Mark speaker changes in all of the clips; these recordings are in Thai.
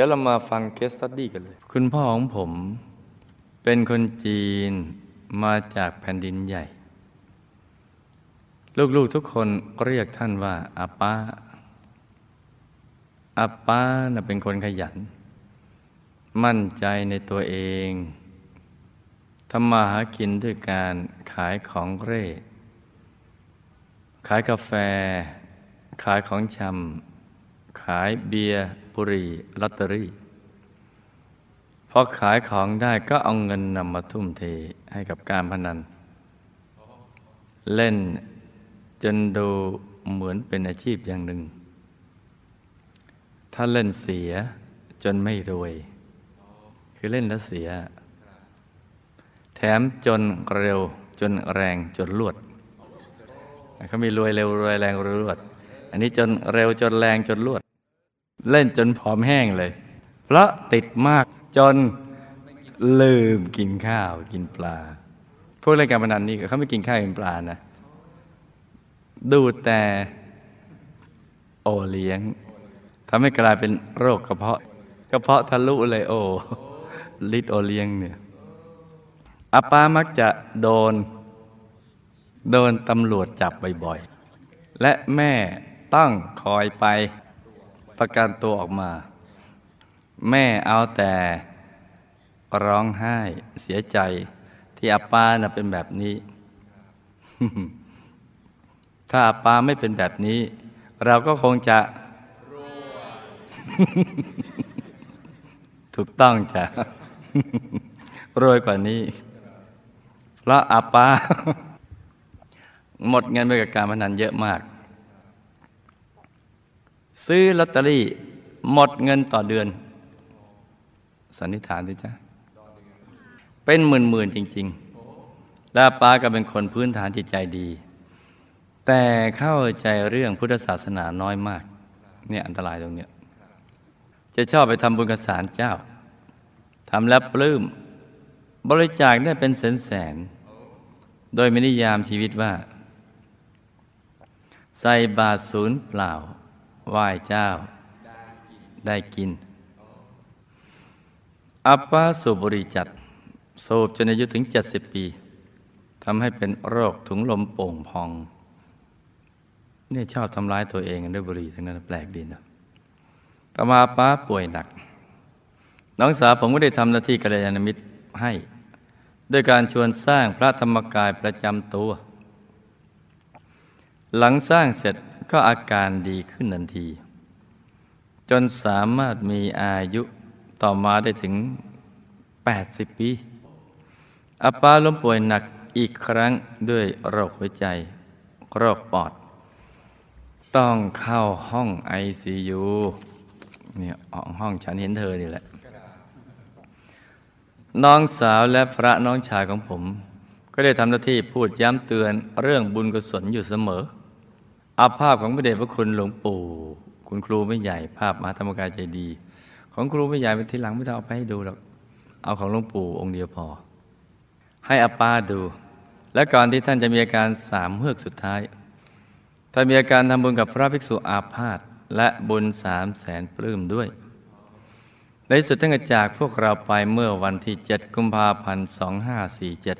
Speaker 1: ดี๋ยวเรามาฟัง case study กันเลย คุณพ่อของผม เป็นคนจีนมาจากแผ่นดินใหญ่ ลูกๆทุกคนเรียกท่านว่าอาป๊าอาป๊าน่ะเป็นคนขยัน มั่นใจในตัวเองทำมาหากินด้วยการขายของเร่ ขายกาแฟ ขายของชำ ขายเบียร์บุหรี่ลอตเตอรี่พอขายของได้ก็เอาเงินนำมาทุ่มเทให้กับการพนัน เล่นจนดูเหมือนเป็นอาชีพอย่างหนึ่ง ถ้าเล่นเสียจนไม่รวย คือเล่นแล้วเสีย แถมจนเร็วจนแรงจนลวดเขามีรวยเร็วรวยแรงรวยลวดอันนี้จนเร็วจนแรงจนลวด เล่นจนผอมแห้งเลย เพราะติดมากจนลืมกินข้าวกินปลา พวกเล่นการพนันนี่เขาไม่กินข้าวกินปลานะ ดูแต่โอเลี้ยงทำให้กลายเป็นโรคกระเพาะกระเพาะทะลุเลยโอลิดโอเลี้ยงเนี่ยอาป้ามักจะโดน โดนตำรวจจับบ่อยๆ และแม่ต้องคอยไป ประกันตัวออกมา แม่เอาแต่ร้องไห้เสียใจที่อาป้านะเป็นแบบนี้ ถ้าอาป้าไม่เป็นแบบนี้ เราก็คงจะถูกต้องจ้ะรวยกว่านี้ เพราะอาป้าหมดเงินไปกับการพนันเยอะมาก ซื้อลอตเตอรี่หมดเงินต่อเดือน สันนิษฐานดิจ้ะเป็นหมื่นๆจริง ๆ และป้าก็เป็นคนพื้นฐานจิตใจดี แต่เข้าใจเรื่องพุทธศาสนาน้อยมาก เนี่ยอันตรายตรงเนี้ยจะชอบไปทำบุญกับศาลเจ้าทำแล้วปลื้ม บริจาคได้เป็นแสนแสน โดยไม่นิยามชีวิตว่า ใส่บาตรศูนย์เปล่า ไหว้เจ้า ได้กิน อัปปาสูบบุหรีจัด สูบจนอายุถึง 70 ปีทำให้เป็นโรคถุงลมโป่งพอง เนี่ยชอบทำร้ายตัวเองด้วยบุหรี่ทั้งนั้นแปลกดีนะต่อมาป้าป่วยหนัก น้องสาวผมก็ได้ทำหน้าที่กัลยาณมิตรให้ด้วยการชวนสร้างพระธรรมกายประจำตัว หลังสร้างเสร็จ ก็อาการดีขึ้นทันที จนสามารถมีอายุต่อมาได้ถึง 80 ปีอาป้าล้มป่วยหนักอีกครั้งด้วยโรคหัวใจ โรคปอด ต้องเข้าห้องไอซียูเนี่ยห้องฉันเห็นเธอนี่แหละ น้องสาวและพระน้องชายของผม ก็ได้ทำหน้าที่พูดย้ำเตือนเรื่องบุญกุศลอยู่เสมอ อาภาพของพระเดชพระคุณหลวงปู่ คุณครูไม่ใหญ่ภาพมหาธรรมกายใจดี ของครูไม่ใหญ่ไปทีหลังไม่ต้องเอาไปให้ดูหรอกเอาของหลวงปู่องค์เดียวพอ ให้อาป้าดู และก่อนที่ท่านจะมีอาการสามเฮือกสุดท้ายท่านมีอาการทำบุญกับพระภิกษุอาพาธและบุญสามแสนปลื้มด้วยในสุดท่านก็จากพวกเราไปเมื่อวันที่ 7 กุมภาพันธ์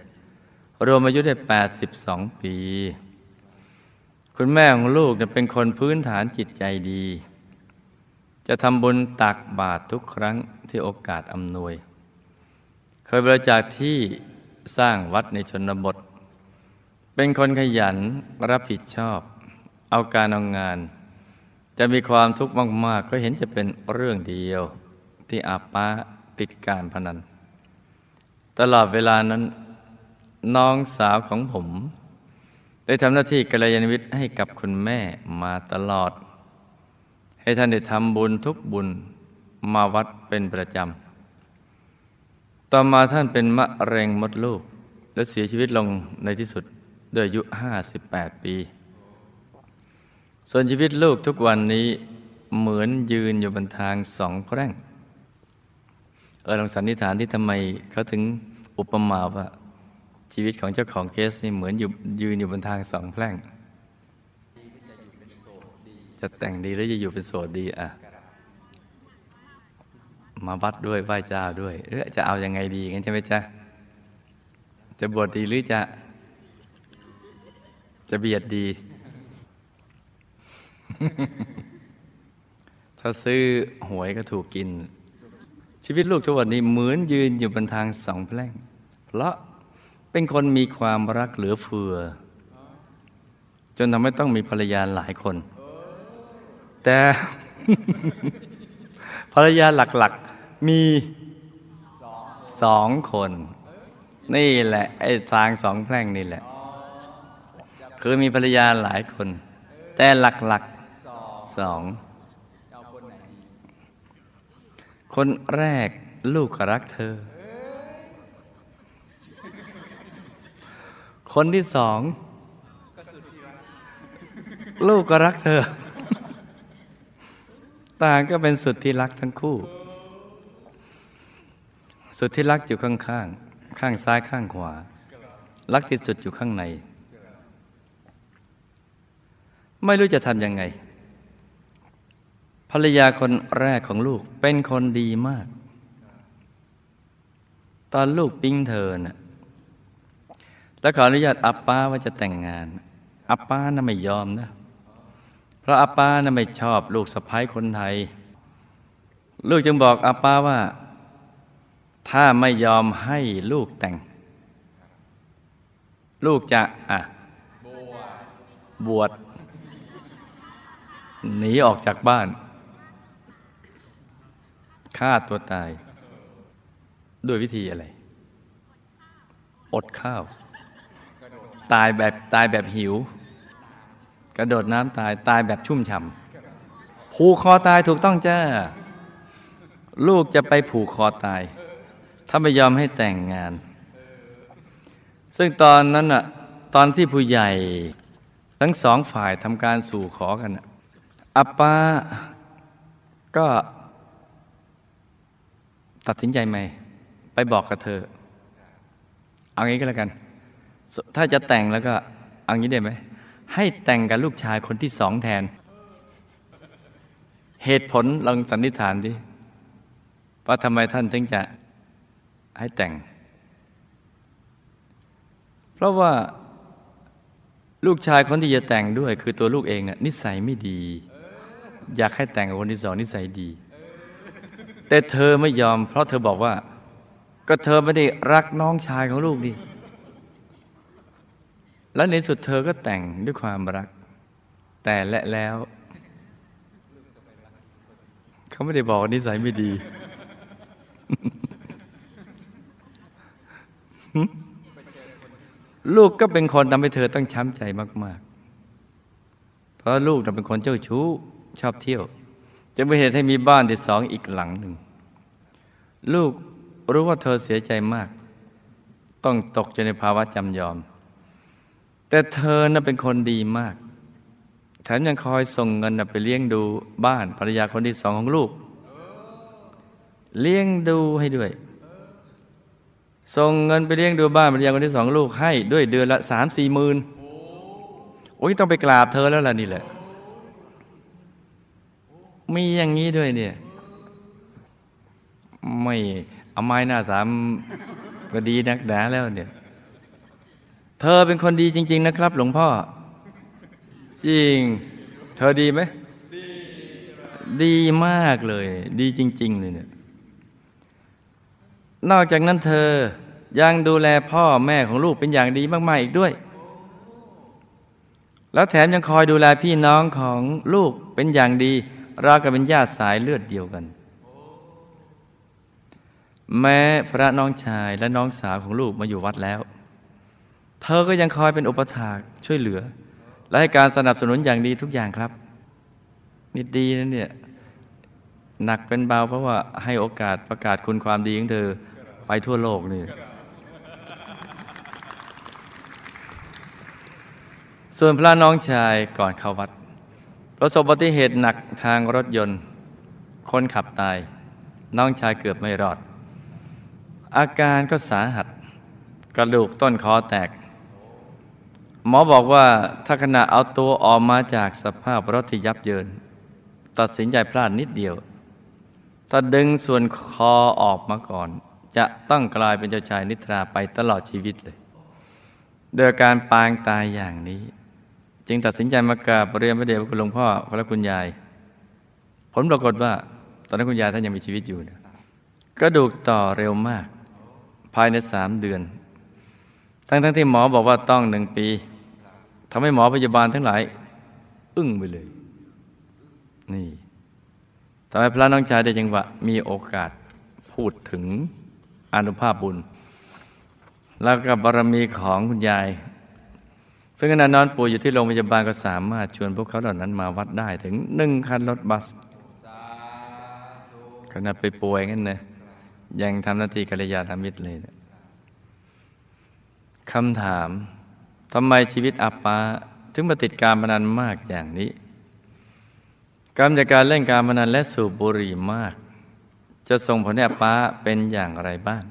Speaker 1: 2547 รวมอายุได้ 82 ปี คุณแม่ของลูกเนี่ยเป็นคนพื้นฐานจิตใจดี จะทำบุญตักบาตรทุกครั้งที่โอกาสอำนวย เคยบริจาคที่สร้างวัดในชนบท เป็นคนขยันรับผิดชอบ เอาการเอางาน จะมีความทุกข์มาก ๆ ก็เห็นจะเป็นเรื่องเดียวที่อาป้าติดการพนัน ตลอดเวลานั้น น้องสาวของผม ได้ทำหน้าที่กัลยาณมิตรให้กับคุณแม่มาตลอด ให้ท่านได้ทำบุญทุกบุญมาวัดเป็นประจำ ต่อมาท่านเป็นมะเร็งมดลูก และเสียชีวิตลงในที่สุดด้วยอายุ 58 ปี ส่วนชีวิตลูกทุกวันนี้เหมือนยืนอยู่บนทางสองแพร่ง เออลองสันนิษฐานที่ทำไมเขาถึงอุปมาว่า ชีวิตของเจ้าของเคสนี่เหมือนอยู่ยืนอยู่บนทางสองแพร่ง จะแต่งดีหรือจะอยู่เป็นโสดดีอะ มาวัดด้วยไหว้เจ้าด้วยเออจะเอาอยัางไงดีงั้นใช่ไหมจ๊ะ จะบวชดีหรือจะ จะเบียดดี ถ้าซื้อหวยก็ถูกกิน ชีวิตลูกทุกวันนี้เหมือนยืนอยู่บนทางสองแพร่ง เพราะ เป็นคนมีความรักเหลือเฟือ จนทำให้ต้องมีภรรยาหลายคน แต่ภรรยาหลักๆมีสองคน นี่แหละ ไอ้ทางสองแพร่งนี่แหละ คือมีภรรยาหลายคน แต่หลักๆสอง คนแรกลูกก็รักเธอ คนที่สอง ลูกก็รักเธอ ต่างก็เป็นสุดที่รักทั้งคู่ สุดที่รักอยู่ข้างข้างๆข้างซ้ายข้างขวา รักที่สุดอยู่ข้างใน ไม่รู้จะทำยังไง ภรรยาคนแรกของลูกเป็นคนดีมาก ตอนลูกปิ้งเธอน่ะ แล้วขออนุญาตอัปป้าว่าจะแต่งงาน อัปป้าน่ะไม่ยอมนะ เพราะอัปป้าน่ะไม่ชอบลูกสะพ้ายคนไทย ลูกจึงบอกอัปป้าว่า ถ้าไม่ยอมให้ลูกแต่ง ลูกจะอะบวชหนีออกจากบ้านฆ่าตัวตาย ด้วยวิธีอะไร อดข้าว ตายแบบตายแบบหิว กระโดดน้ำตายตายแบบชุ่มฉ่ำผูกคอตายถูกต้องจ้า ลูกจะไปผูกคอตาย ถ้าไม่ยอมให้แต่งงาน ซึ่งตอนนั้นน่ะตอนที่ผู้ใหญ่ ทั้งสองฝ่ายทำการสู่ขอกันน่ะอัปปาก็ตัดสินใจไหมไปบอกกับเธอ เอางี้ก็แล้วกัน ถ้าจะแต่งแล้วก็เอางี้ได้ไหมให้แต่งกับลูกชายคนที่สองแทน เหตุผลลองสันนิษฐานดิว่าทำไมท่านถึงจะให้แต่ง เพราะว่าลูกชายคนที่จะแต่งด้วย คือตัวลูกเองน่ะนิสัยไม่ดี อยากให้แต่งกับคนที่สองนิสัยดี แต่เธอไม่ยอม เพราะเธอบอกว่า ก็เธอไม่ได้รักน้องชายของลูกดิ แล้วในสุดเธอก็แต่งด้วยความรัก แต่และแล้ว เขาไม่ได้บอกนิสัยไม่ดีลูกก็เป็นคนทำให้เธอต้องช้ำใจมาก ๆ เพราะลูกเป็นคนเจ้าชู้ชอบเที่ยว จะไม่เหตุให้มีบ้านที่สองอีกหลังหนึ่ง ลูกรู้ว่าเธอเสียใจมาก ต้องตกอยู่ในภาวะจำยอม แต่เธอน่ะเป็นคนดีมาก แถมยังคอยส่งเงินไปเลี้ยงดูบ้านภรรยาคนที่สองของลูก เลี้ยงดูให้ด้วย ส่งเงินไปเลี้ยงดูบ้านภรรยาคนที่สองลูกให้ด้วยเดือนละสามสี่หมื่นโอ้ยต้องไปกราบเธอแล้วล่ะนี่แหละ มีอย่างนี้ด้วยเนี่ย ไม่เอาไม้หน้าสามก็ดีนักหนาแล้วเนี่ย เธอเป็นคนดีจริง ๆ นะครับ หลวงพ่อ จริง เธอดีไหม ดีมากเลย ดีจริง ๆ เลยเนี่ย นอกจากนั้นเธอยังดูแลพ่อแม่ของลูกเป็นอย่างดีมากๆอีกด้วย แล้วแถมยังคอยดูแลพี่น้องของลูกเป็นอย่างดีเรากับเป็นญาติสายเลือดเดียวกัน แม้พระน้องชายและน้องสาวของลูกมาอยู่วัดแล้ว เธอก็ยังคอยเป็นอุปถากช่วยเหลือ และให้การสนับสนุนอย่างดีทุกอย่างครับนี่ดีนะเนี่ยหนักเป็นเบาเพราะว่าให้โอกาสประกาศคุณความดีของเธอไปทั่วโลกนี่ส่วนพระน้องชายก่อนเข้าวัด ประสบอุบัติเหตุหนักทางรถยนต์ คนขับตาย น้องชายเกือบไม่รอด อาการก็สาหัส กระดูกต้นคอแตก หมอบอกว่าถ้าขณะเอาตัวออกมาจากสภาพรถที่ยับเยิน ตัดสินใจพลาดนิดเดียว ถ้าดึงส่วนคอออกมาก่อน จะต้องกลายเป็นเจ้าชายนิทราไปตลอดชีวิตเลย โดยการปางตายอย่างนี้ จึงตัดสินใจมากราบเรียนพระเดชพระคุณหลวงพ่อพระคุณยาย ผลปรากฏว่า ตอนนั้นคุณยายท่านยังมีชีวิตอยู่นะกระดูกต่อเร็วมาก ภายในสามเดือน ทั้งทั้งที่หมอบอกว่าต้องหนึ่งปี ทำให้หมอพยาบาลทั้งหลาย อึ้งไปเลย นี่ทำให้พระน้องชายได้จังหวะมีโอกาสพูดถึงอนุภาพบุญ แล้วกับบารมีของคุณยาย ซึ่งขณะนอนป่วยอยู่ที่โรงพยาบาลก็สามารถชวนพวกเขาเหล่านั้นมาวัดได้ถึงหนึ่งคันรถบัสขณะไปป่วยงั้นนะยังทำหน้าที่กัลยาณมิตรเลยนะคำถาม ทำไมชีวิตอัปปาถึงมาติดการพนันมากอย่างนี้กรรมจากการเล่นการพนันและสูบบุหรี่มาก จะส่งผลให้อัปปาเป็นอย่างไรบ้าง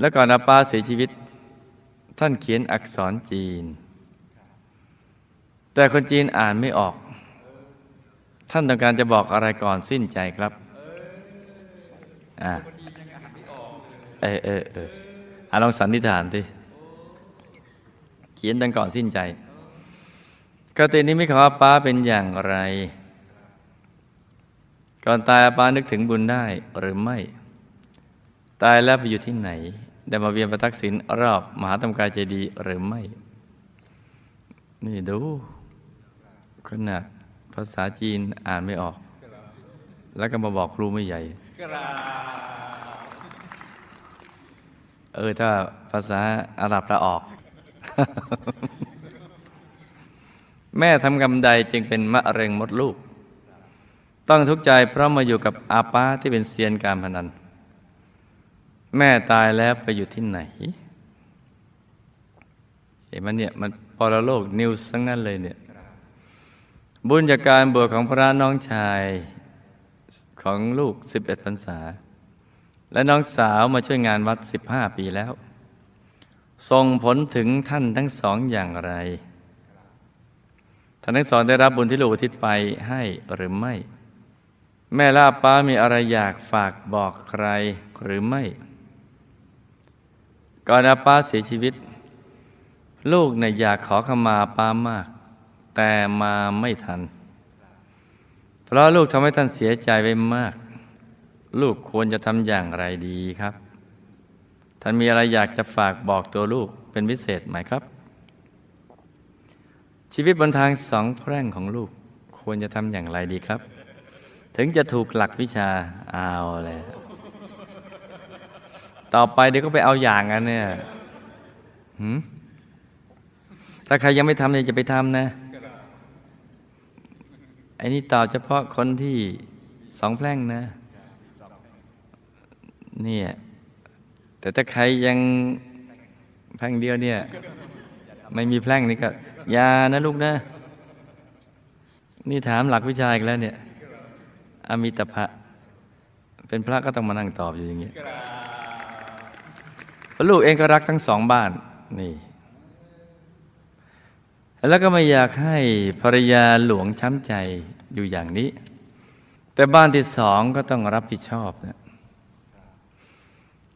Speaker 1: และก่อนอัปปาเสียชีวิต ท่านเขียนอักษรจีน แต่คนจีนอ่านไม่ออก ท่านต้องการจะบอกอะไรก่อนสิ้นใจครับอ่าเออเออเออลองสันนิษฐานดิ ขียนดังก่อนสิ้นใจกตินี้ไม่ขอป้าเป็นอย่างไร ก่อนตายป้านึกถึงบุญได้หรือไม่ ตายแล้วไปอยู่ที่ไหน ได้มาเวียนประทักษิณรอบมหาธรรมกายเจดีย์หรือไม่ นี่ดู ขนาดภาษาจีนอ่านไม่ออก แล้วก็มาบอกครูไม่ใหญ่เออถ้าภาษาอาหรับละออก แม่ทำกรรมใดจึงเป็นมะเร็งมดลูก ต้องทุกข์ใจเพราะมาอยู่กับอาป้าที่เป็นเซียนการพนัน แม่ตายแล้วไปอยู่ที่ไหน เห็นมันเนี่ยมันปรโลกนิวส์ทั้งนั้นเลยเนี่ย บุญจากการบวชของพระน้องชายของลูก 11พรรษา และน้องสาวมาช่วยงานวัด 15 ปีแล้ว ส่งผลถึงท่านทั้งสองอย่างไร ท่านทั้งสองได้รับบุญที่ลูกอุทิศไปให้หรือไม่ แม่ลาป้ามีอะไรอยากฝากบอกใครหรือไม่ ก่อนอาป้าเสียชีวิต ลูกเนี่ยอยากขอขมาป้ามาก แต่มาไม่ทัน เพราะลูกทำให้ท่านเสียใจไปมาก ลูกควรจะทำอย่างไรดีครับ ท่านมีอะไรอยากจะฝากบอกตัวลูกเป็นพิเศษไหมครับ ชีวิตบนทางสองแพร่งของลูกควรจะทำอย่างไรดีครับ ถึงจะถูกหลักวิชาเอาเลยต่อไปเดี๋ยวก็ไปเอาอย่างกันเนี่ยหืมถ้าใครยังไม่ทำเนี่ยจะไปทำนะไอ้นี่ตอบเฉพาะคนที่สองแพร่งนะ เนี่ย แต่ถ้าใครยังแพร่งเดียวเนี่ย ไม่มีแพร่งนี่ก็อยานะลูกนะ นี่ถามหลักวิชาอีกแล้วเนี่ย อมิตภะเป็นพระก็ต้องมานั่งตอบอยู่อย่างเงี้ยลูกเองก็รักทั้งสองบ้านนี่ แล้วก็ไม่อยากให้ภรรยาหลวงช้ำใจอยู่อย่างนี้ แต่บ้านที่สองก็ต้องรับผิดชอบนะ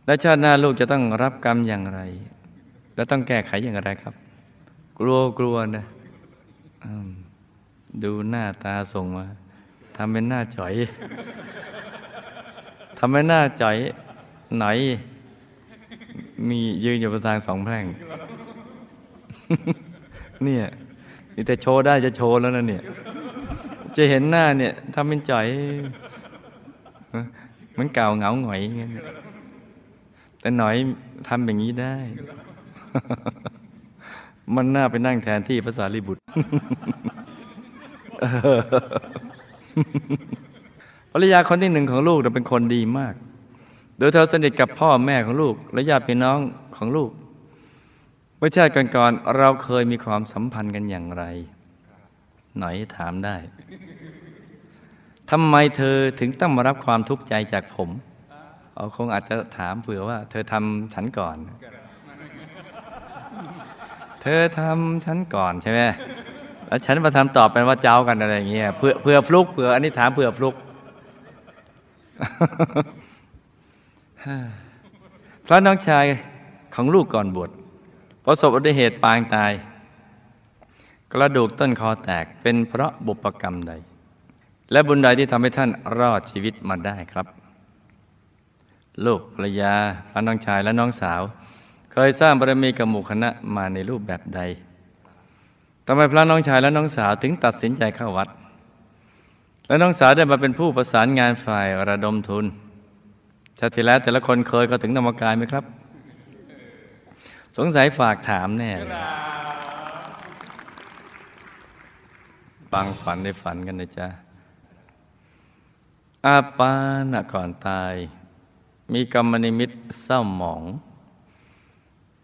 Speaker 1: และชาติหน้าลูกจะต้องรับกรรมอย่างไร และต้องแก้ไขอย่างไรครับ กลัวกลัวนะดูหน้าตาส่งมาทำเป็นหน้าจ่อยทำเป็นหน้าจ่อยไหนมียืนอยู่บนทางสองแพร่ง เนี่ยนี่แต่โชว์ได้จะโชว์แล้วนะเนี่ย จะเห็นหน้าเนี่ยทำเป็นจ่อยเหมือนเก่าเหงาหงอยเงี้ย แต่หน่อยทำอย่างนี้ได้ มันน่าไปนั่งแทนที่ภาษาลิบุตรภรรยาคนที่หนึ่งของลูกเป็นคนดีมาก โดยเธอสนิทกับพ่อแม่ของลูก และญาติพี่น้องของลูกเมื่อชาติก่อนๆเราเคยมีความสัมพันธ์กันอย่างไร หน่อยถามได้ทำไมเธอถึงต้องมารับความทุกข์ใจจากผม คงอาจจะถามเผื่อว่า เธอทำฉันก่อน เธอทำฉันก่อนใช่ไหมแล้วฉันมาทำตอบเป็นว่าเจ้ากันอะไรอย่างเงี้ยเผื่อเผื่อฟลุกเผื่ออันนี้ถามเผื่อฟลุกพระน้องชายของลูกก่อนบวชประสบอุบัติเหตุปางตาย กระดูกต้นคอแตกเป็นเพราะบุปกรรมใด และบุญใดที่ทำให้ท่านรอดชีวิตมาได้ครับ ลูกภรรยาพระน้องชายและน้องสาว เคยสร้างบารมีกับหมู่คณะมาในรูปแบบใดทำไมพระน้องชายและน้องสาวถึงตัดสินใจเข้าวัด และน้องสาวได้มาเป็นผู้ประสานงานฝ่ายระดมทุนชาติแล้วแต่ละคนเคยเขาถึงธรรมกายไหมครับ สงสัยฝากถามแน่บางฝันในฝันกันนะจ๊ะอาปานะก่อนตาย มีกรรมนิมิตเศร้าหมอง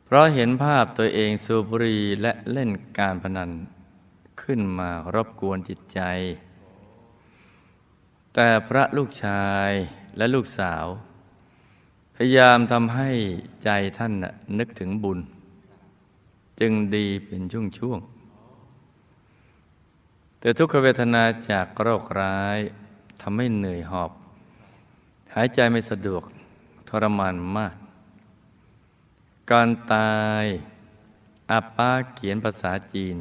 Speaker 1: เพราะเห็นภาพตัวเองสูบบุหรีและเล่นการพนันขึ้นมารบกวนจิตใจ แต่พระลูกชายและลูกสาว พยายามทำให้ใจท่านนะนึกถึงบุญ จึงดีเป็นช่วงๆ แต่ทุกขเวทนาจากโรคร้ายทำให้เหนื่อยหอบ หายใจไม่สะดวก ทรมานมาก ก่อนตายอาป้าเขียนภาษาจีน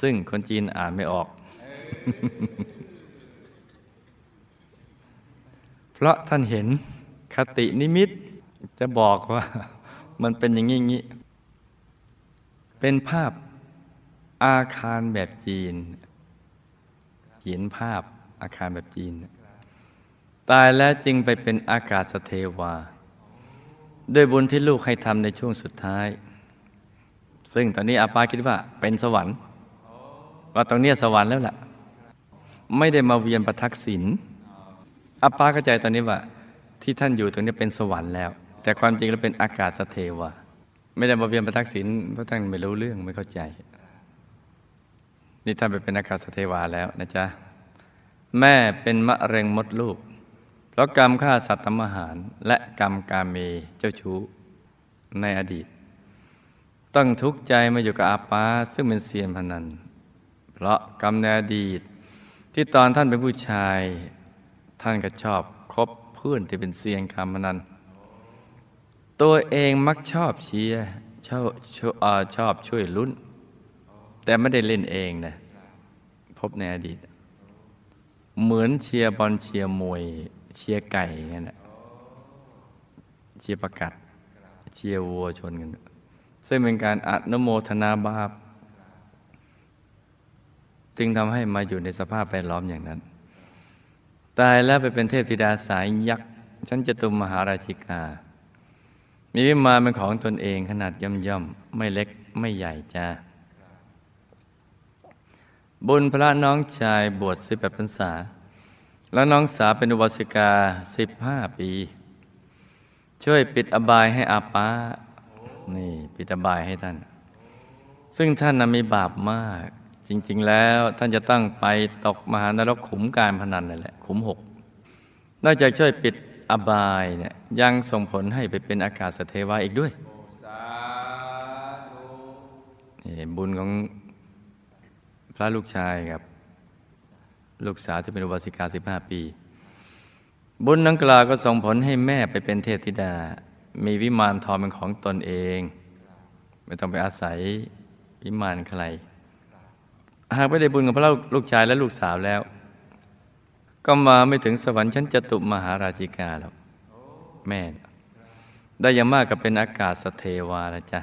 Speaker 1: ซึ่งคนจีนอ่านไม่ออก เพราะท่านเห็นคตินิมิตจะบอกว่ามันเป็นอย่างนี้งี้เป็นภาพอาคารแบบจีน เขียนภาพอาคารแบบจีน ตายแล้วจึงไปเป็นอากาศสเทวา ด้วยบุญที่ลูกให้ทำในช่วงสุดท้าย ซึ่งตอนนี้อาปาคิดว่าเป็นสวรรค์ ว่าตรงนี้สวรรค์แล้วล่ะ ไม่ได้มาเวียนประทักษิณอาปาเข้าใจตอนนี้ว่า ที่ท่านอยู่ตรงนี้เป็นสวรรค์แล้ว แต่ความจริงแล้วเป็นอากาศสเทวา ไม่ได้มาเวียนประทักษิณเพราะท่านไม่รู้เรื่องไม่เข้าใจ นี่ท่านไปเป็นอากาศสเทวาแล้วนะจ๊ะแม่เป็นมะเร็งมดลูก เพราะกรรมฆ่าสัตว์ทำอาหาร และกรรมกาเมเจ้าชู้ในอดีต ต้องทุกข์ใจมาอยู่กับอาปาซึ่งเป็นเซียนพนัน เพราะกรรมในอดีต ที่ตอนท่านเป็นผู้ชาย ท่านก็ชอบคบเพื่อนที่เป็นเซียนการพนัน ตัวเองมักชอบเชียร์ชอบชอบช่วยลุ้น แต่ไม่ได้เล่นเองนะพบในอดีต เหมือนเชียร์บอลเชียร์มวย เชียร์ไก่กันนะเชียร์ประกัด เชียร์วัวชนกัน ซึ่งเป็นการอนุโมทนาบาป จึงทำให้มาอยู่ในสภาพแวดล้อมอย่างนั้น ตายแล้วไปเป็นเทพธิดาสายยักษ์ชั้นจตุมมหาราชิกา มีวิมานเป็นของตนเองขนาดย่อมย่อมไม่เล็กไม่ใหญ่จ้าบุญพระน้องชายบวชสิบแปดพรรษา และน้องสาวเป็นอุบาสิกาสิบห้าปี ช่วยปิดอบายให้อาป้า นี่ปิดอบายให้ท่าน ซึ่งท่านนมีบาปมาก จริง ๆ แล้วท่านจะตั้งไปตกมหานรกขุมการพนันนั่นแหละ ขุมหกนอกจากช่วยปิดอบายเนี่ยยังส่งผลให้ไปเป็นอากาศสเทวาอีกด้วยนี่บุญของพระลูกชายกับ ลูกสาวที่เป็นอุบาสิกาสิบห้าปี บุญนังกล่าวก็ส่งผลให้แม่ไปเป็นเทพธิดา มีวิมานทองเป็นของตนเอง ไม่ต้องไปอาศัยวิมานใคร หากไม่ได้บุญกับพระลูกชายและลูกสาวแล้ว ก็มาไม่ถึงสวรรค์ชั้นจตุมหาราชิกาแล้วแม่ ได้ยังมากกับเป็นอากาศสเทวาแล้วจ้ะ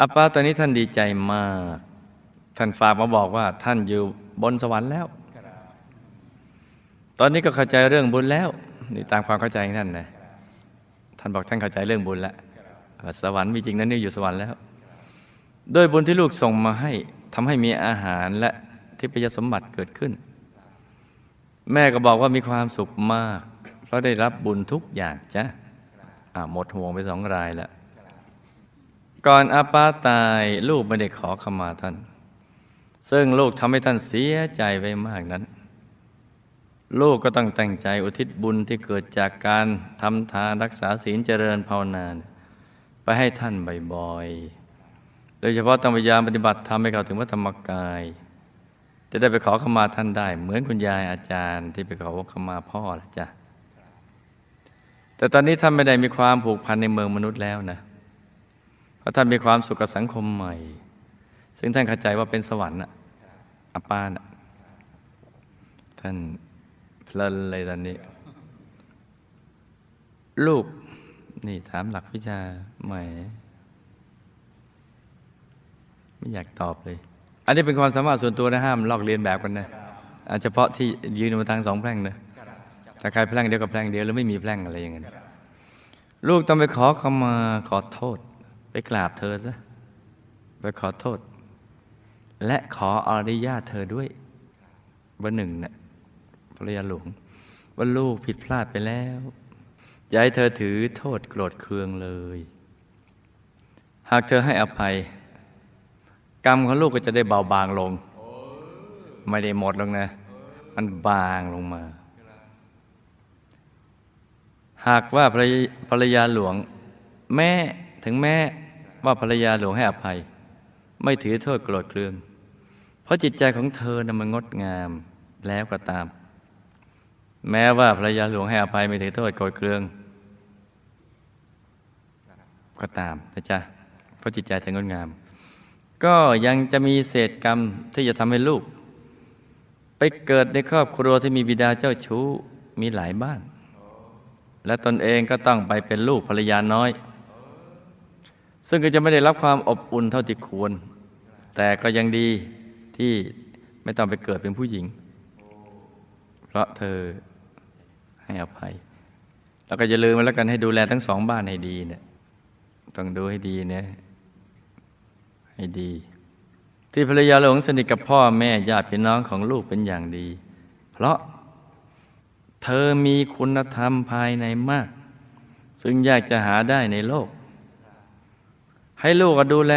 Speaker 1: อาปาตอนนี้ท่านดีใจมาก ท่านฝากมาบอกว่าท่านอยู่ บนสวรรค์แล้ว ตอนนี้ก็เข้าใจเรื่องบุญแล้ว นี่ตามความเข้าใจของท่านนะท่านบอกท่านเข้าใจเรื่องบุญแล้วสวรรค์มีจริงนั้นนี่อยู่สวรรค์แล้ว โดยบุญที่ลูกส่งมาให้ทำให้มีอาหารและทิพยสมบัติเกิดขึ้น แม่ก็บอกว่ามีความสุขมาก เพราะได้รับบุญทุกอย่างจ้ะหมดห่วงไปสองรายแล้วก่อนอาปาตายลูกไม่ได้ขอขมาท่าน ซึ่งลูกทำให้ท่านเสียใจไว้มากนั้น ลูกก็ต้องแต่งใจอุทิศบุญที่เกิดจากการทำทานรักษาศีลเจริญภาวนาไปให้ท่านบ่อยๆ โดยเฉพาะต้องพยายามปฏิบัติทำให้เขาถึงพระธรรมกาย จะได้ไปขอขมาท่านได้ เหมือนคุณยายอาจารย์ที่ไปขอขมาพ่อละจ้ะแต่ตอนนี้ท่านไม่ได้มีความผูกพันในเมืองมนุษย์แล้วนะ เพราะท่านมีความสุขกับสังคมใหม่ ซึ่งท่านเข้าใจว่าเป็นสวรรค์อะอัปปานะท่านเพลินเลยตอนนี้ลูกนี่ถามหลักวิชาใหม่ ไม่อยากตอบเลย อันนี้เป็นความสามารถส่วนตัวนะห้ามลอกเรียนแบบกันนะอาเฉพาะที่ยืนมาทางสองแพร่งนะถ้าใครแพร่งเดียวกับแพร่งเดียวแล้วไม่มีแพร่งอะไรอย่างเงี้ยลูกต้องไปขอเขมาขอโทษ ไปกราบเธอซะไปขอโทษ และขออนุญาตเธอด้วยว่าหนึ่งเนะี่ยภรรยาหลวง ว่าลูกผิดพลาดไปแล้วอย่าให้เธอถือโทษโกรธเคืองเลย หากเธอให้อภัย กรรมของลูกก็จะได้เบาบางลง ไม่ได้หมดลงนะ มันบางลงมา หากว่าภรรยาหลวง แม่ถึงแม่ว่าภรรยาหลวงให้อภัย ไม่ถือโทษโกรธเคือง เพราะจิตใจของเธอนะ่ะมันงดงามแล้วก็ตาม แม้ว่าภรรยาหลวงให้อภัยไม่ถือโทษโกรธเคือง ก็ตามนะจ๊ะเพราะจิตใจเธองดงาม ก็ยังจะมีเศษกรรมที่จะทำให้ลูก ไปเกิดในครอบครัวที่มีบิดาเจ้าชู้มีหลายบ้าน และตนเองก็ต้องไปเป็นลูกภรรยาน้อย ซึ่งก็จะไม่ได้รับความอบอุ่นเท่าที่ควร แต่ก็ยังดี ที่ไม่ต้องไปเกิดเป็นผู้หญิง เพราะเธอให้อภัย แล้วก็อย่าลืมมาแล้วกันให้ดูแลทั้งสองบ้านให้ดีเนี่ยต้องดูให้ดีเนี่ยให้ดี ที่ภรรยาหลวงสนิทกับพ่อแม่ญาติพี่น้องของลูกเป็นอย่างดี เพราะเธอมีคุณธรรมภายในมาก ซึ่งยากจะหาได้ในโลก ให้ลูกดูแล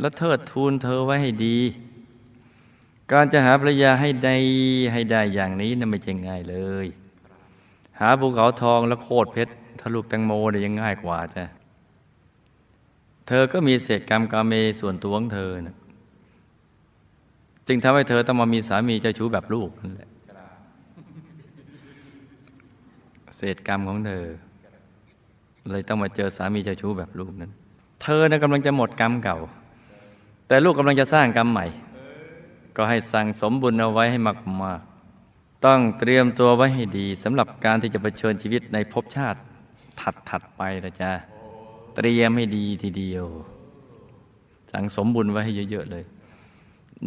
Speaker 1: และเทิดทูนเธอไว้ให้ดี การจะหาภรรยาให้ได้ให้ได้อย่างนี้นะ่ะไม่ใช่ง่ายเลย หาภูเขาทองและโคตรเพชรทะลุแตงโมเนี่ยยังง่ายกว่าจ้ะเธอก็มีเศษกรรมกาเมส่วนตัวของเธอนะจึงทำให้เธอต้องมามีสามีเจ้าชู้แบบลูกนั่นแหละเศษกรรมของเธอ เลยต้องมาเจอสามีเจ้าชู้แบบลูกนั้น เธอนะกำลังจะหมดกรรมเก่า แต่ลูกกำลังจะสร้างกรรมใหม่ ก็ให้สั่งสมบุญเอาไว้ให้มากๆ ต้องเตรียมตัวไว้ให้ดีสำหรับการที่จะเผชิญชีวิตในภพชาติถัดๆไปนะจ๊ะ เตรียมให้ดีทีเดียว สั่งสมบุญไว้ให้เยอะๆเลย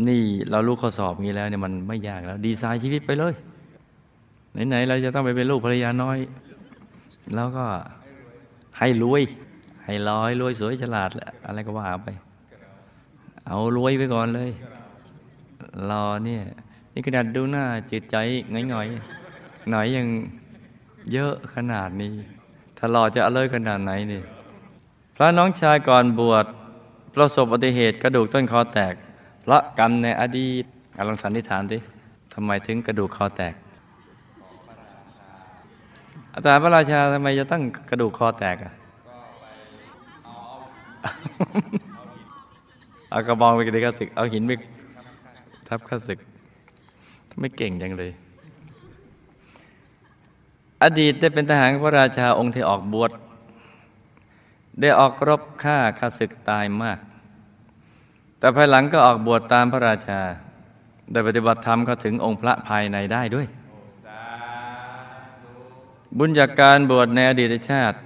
Speaker 1: นี่เราลูกข้อสอบงี้แล้วเนี่ยมันไม่ยากแล้ว ดีไซน์ชีวิตไปเลยไหนๆเราจะต้องไปเป็นลูกภรรยาน้อย แล้วก็ให้รวย ให้ลอยรวยสวยฉลาดอะไรก็ว่าไป เอารวยไปก่อนเลย รอเนี่ย นี่ขนาดดูหน้าจิตใจง่อยๆหน่อยยังเยอะขนาดนี้ ถ้ารอจะเอเลยขนาดไหนนี่พระน้องชายก่อนบวชประสบอุบัติเหตุกระดูกต้นคอแตก เพราะกรรมในอดีตอลองสันนิษฐานดิทำไมถึงกระดูกคอแตก อาจารย์พระราชาทำไมจะตั้งกระดูกคอแตกอะเอากระบองไปกระดิกข้าศึกเอาหินไป ทับข้าศึกทำไมเก่งจังเลย อดีตได้เป็นทหารพระราชาองค์ที่ออกบวชได้ออกรบฆ่าข้าศึกตายมาก แต่ภายหลังก็ออกบวชตามพระราชา ได้ปฏิบัติธรรมก็ถึงองค์พระภายในได้ด้วย บุญจากการบวชในอดีตชาติ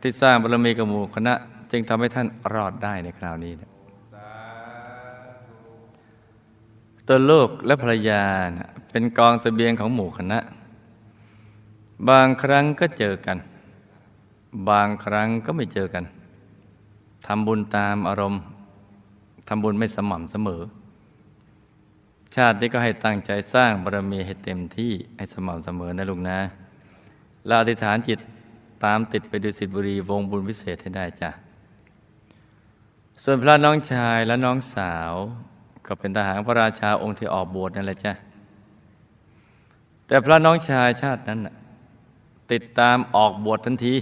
Speaker 1: ที่สร้างบารมีกับหมู่คณะ จึงทำให้ท่านรอดได้ในคราวนี้นะ ตัวลูกและภรรยาเป็นกองสเสบียงของหมู่คณะ บางครั้งก็เจอกัน บางครั้งก็ไม่เจอกันทำบุญตามอารมณ์ทำบุญไม่สม่ำเสมอ ชาตินี้ก็ให้ตั้งใจสร้างบารมีให้เต็มที่ให้สม่ำเสมอนะลูกนะละอธิษฐานจิตตามติดไปดูสิทธิบุรีวงบุญพิเศษให้ได้จ้ะส่วนพระน้องชายและน้องสาว ก็เป็นทหารพระราชาองค์ที่ออกบวชนั่นแหละจ้ะแต่พระน้องชายชาตินั้นติดตามออกบวชทันที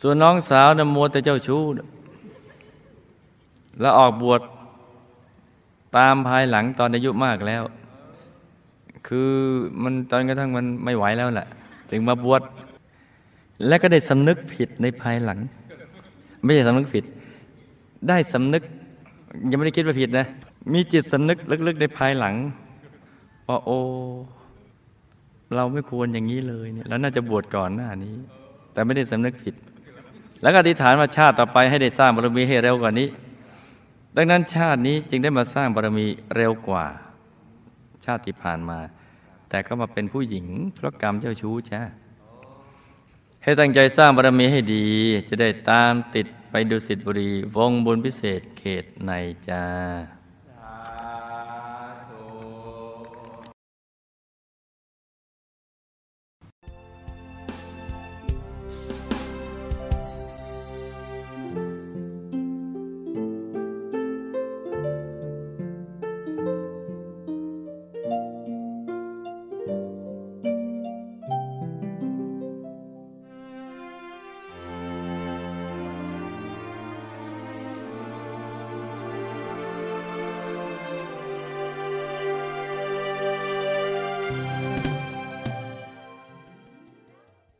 Speaker 1: ส่วนน้องสาวนมัวแต่เจ้าชู้ และออกบวชตามภายหลังตอนอายุมากแล้ว คือมันตอนกระทั่งมันไม่ไหวแล้วแหละถึงมาบวชและก็ได้สำนึกผิดในภายหลัง ไม่ใช่สำนึกผิด ได้สำนึก ยังไม่ได้คิดว่าผิดนะ มีจิตสำนึกลึกๆในภายหลังว่าโอ้เราไม่ควรอย่างนี้เลยเนี่ยแล้วน่าจะบวชก่อนหน้านี้ แต่ไม่ได้สำนึกผิด แล้วก็อธิษฐานว่าชาติต่อไปให้ได้สร้างบารมีให้เร็วกว่านี้ ดังนั้นชาตินี้จึงได้มาสร้างบารมีเร็วกว่า ชาติที่ผ่านมา แต่ก็มาเป็นผู้หญิงเพราะกรรมเจ้าชู้จ้าให้ตั้งใจสร้างบารมีให้ดี จะได้ตามติด ไปดูสิทธิบุรีวงบุญพิเศษเขตในจ้า